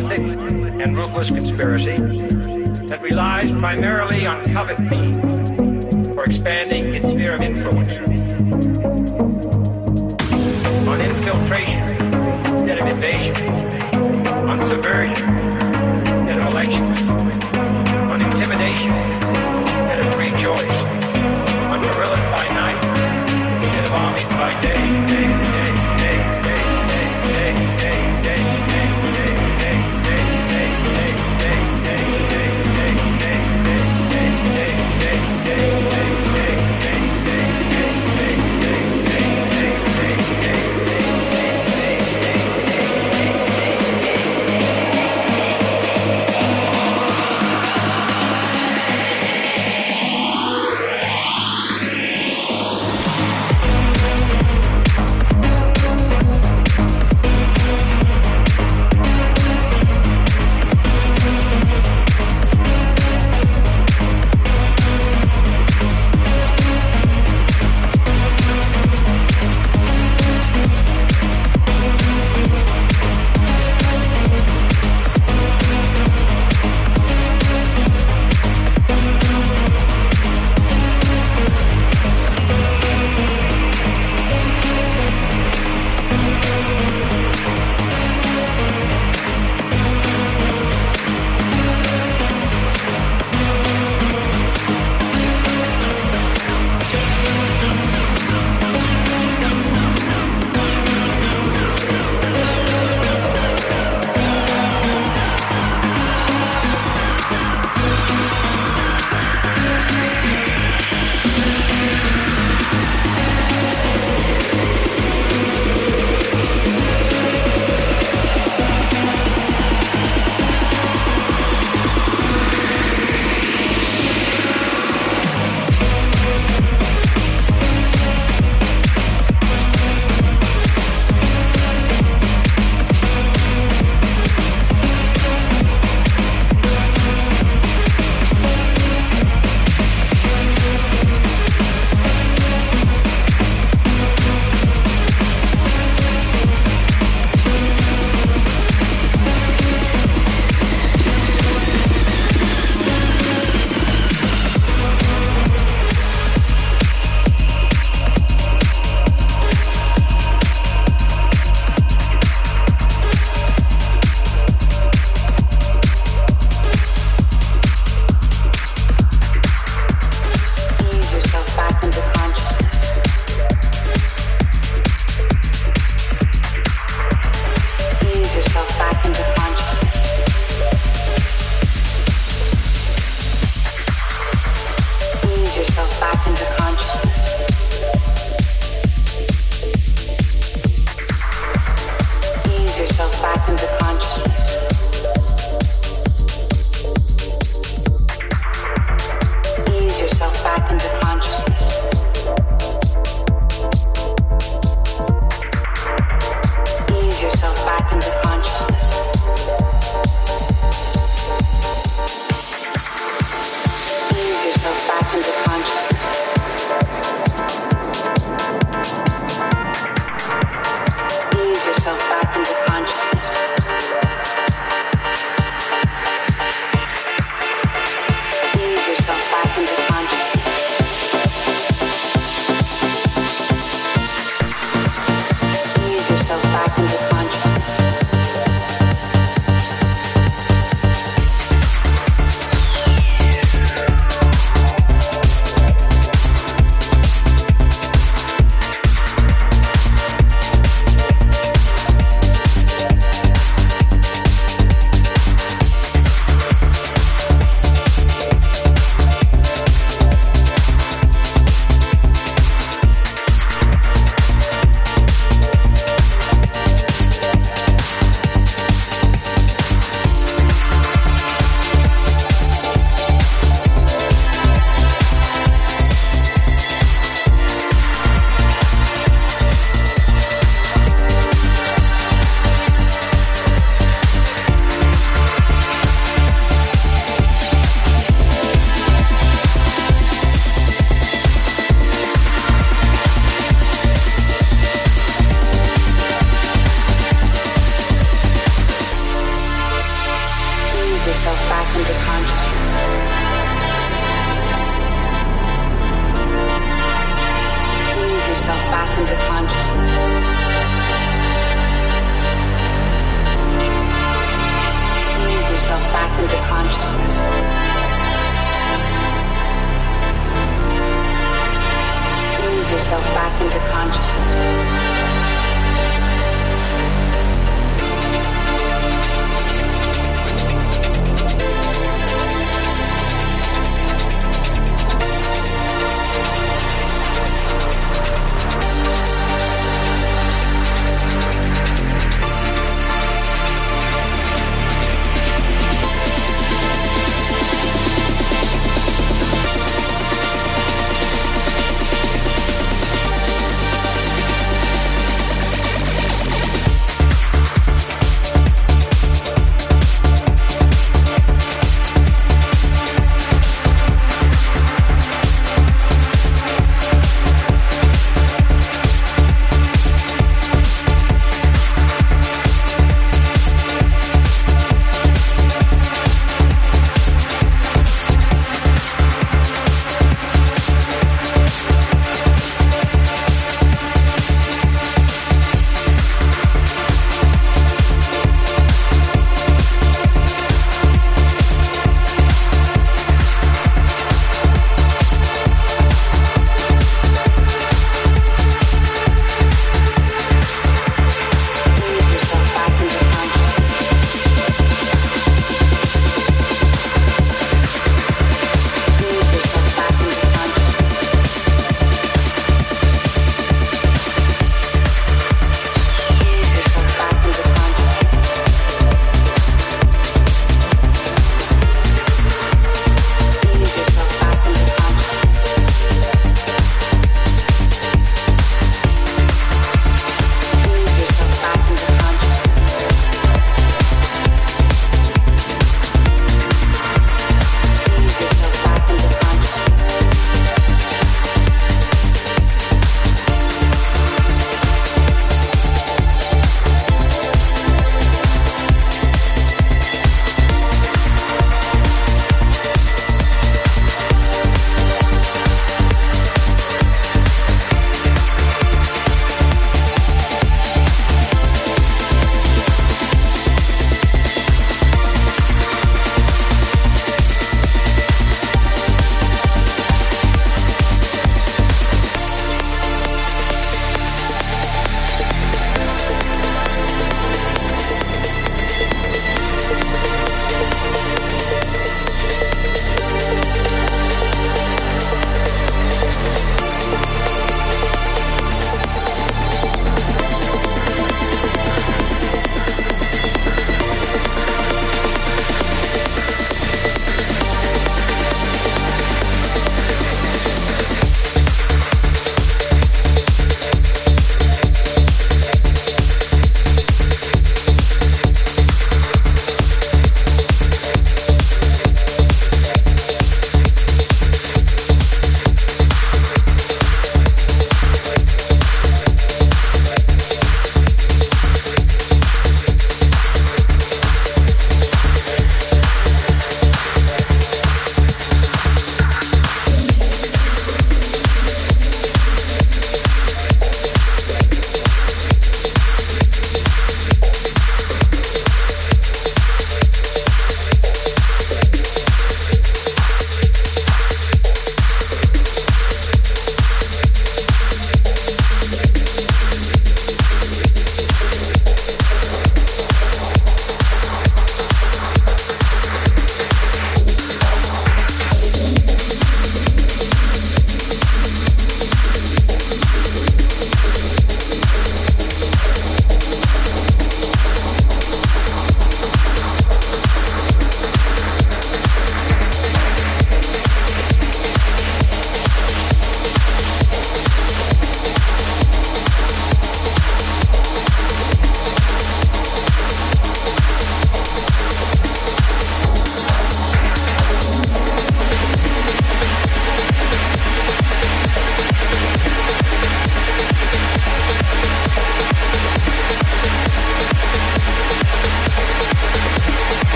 monolithic and ruthless conspiracy that relies primarily on covet means.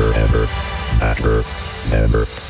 Forever, backward, never.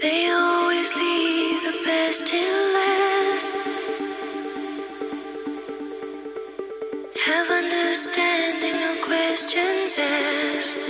They always leave the best till last. Understanding, no questions asked.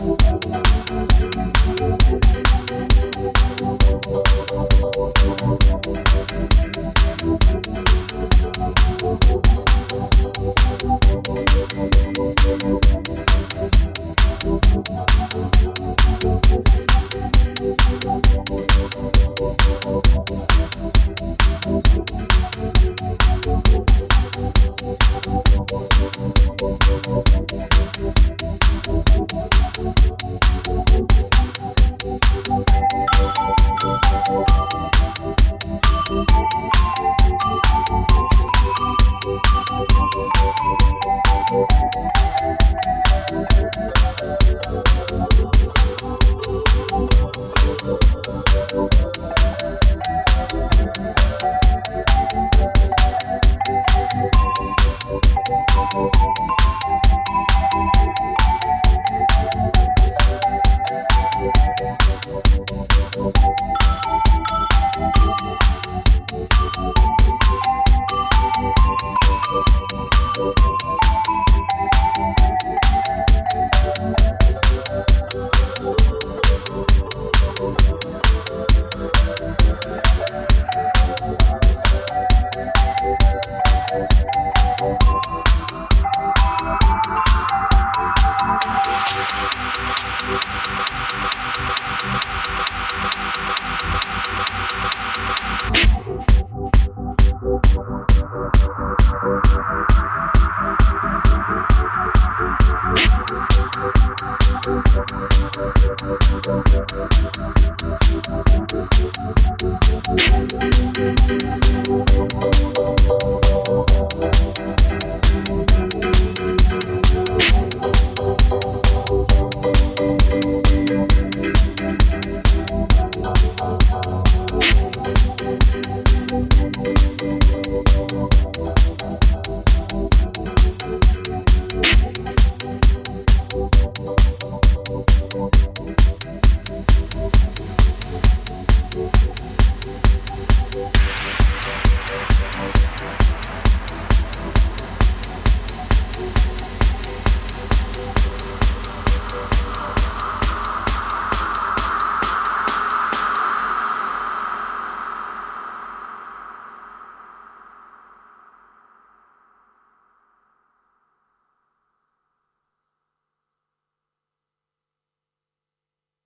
Thank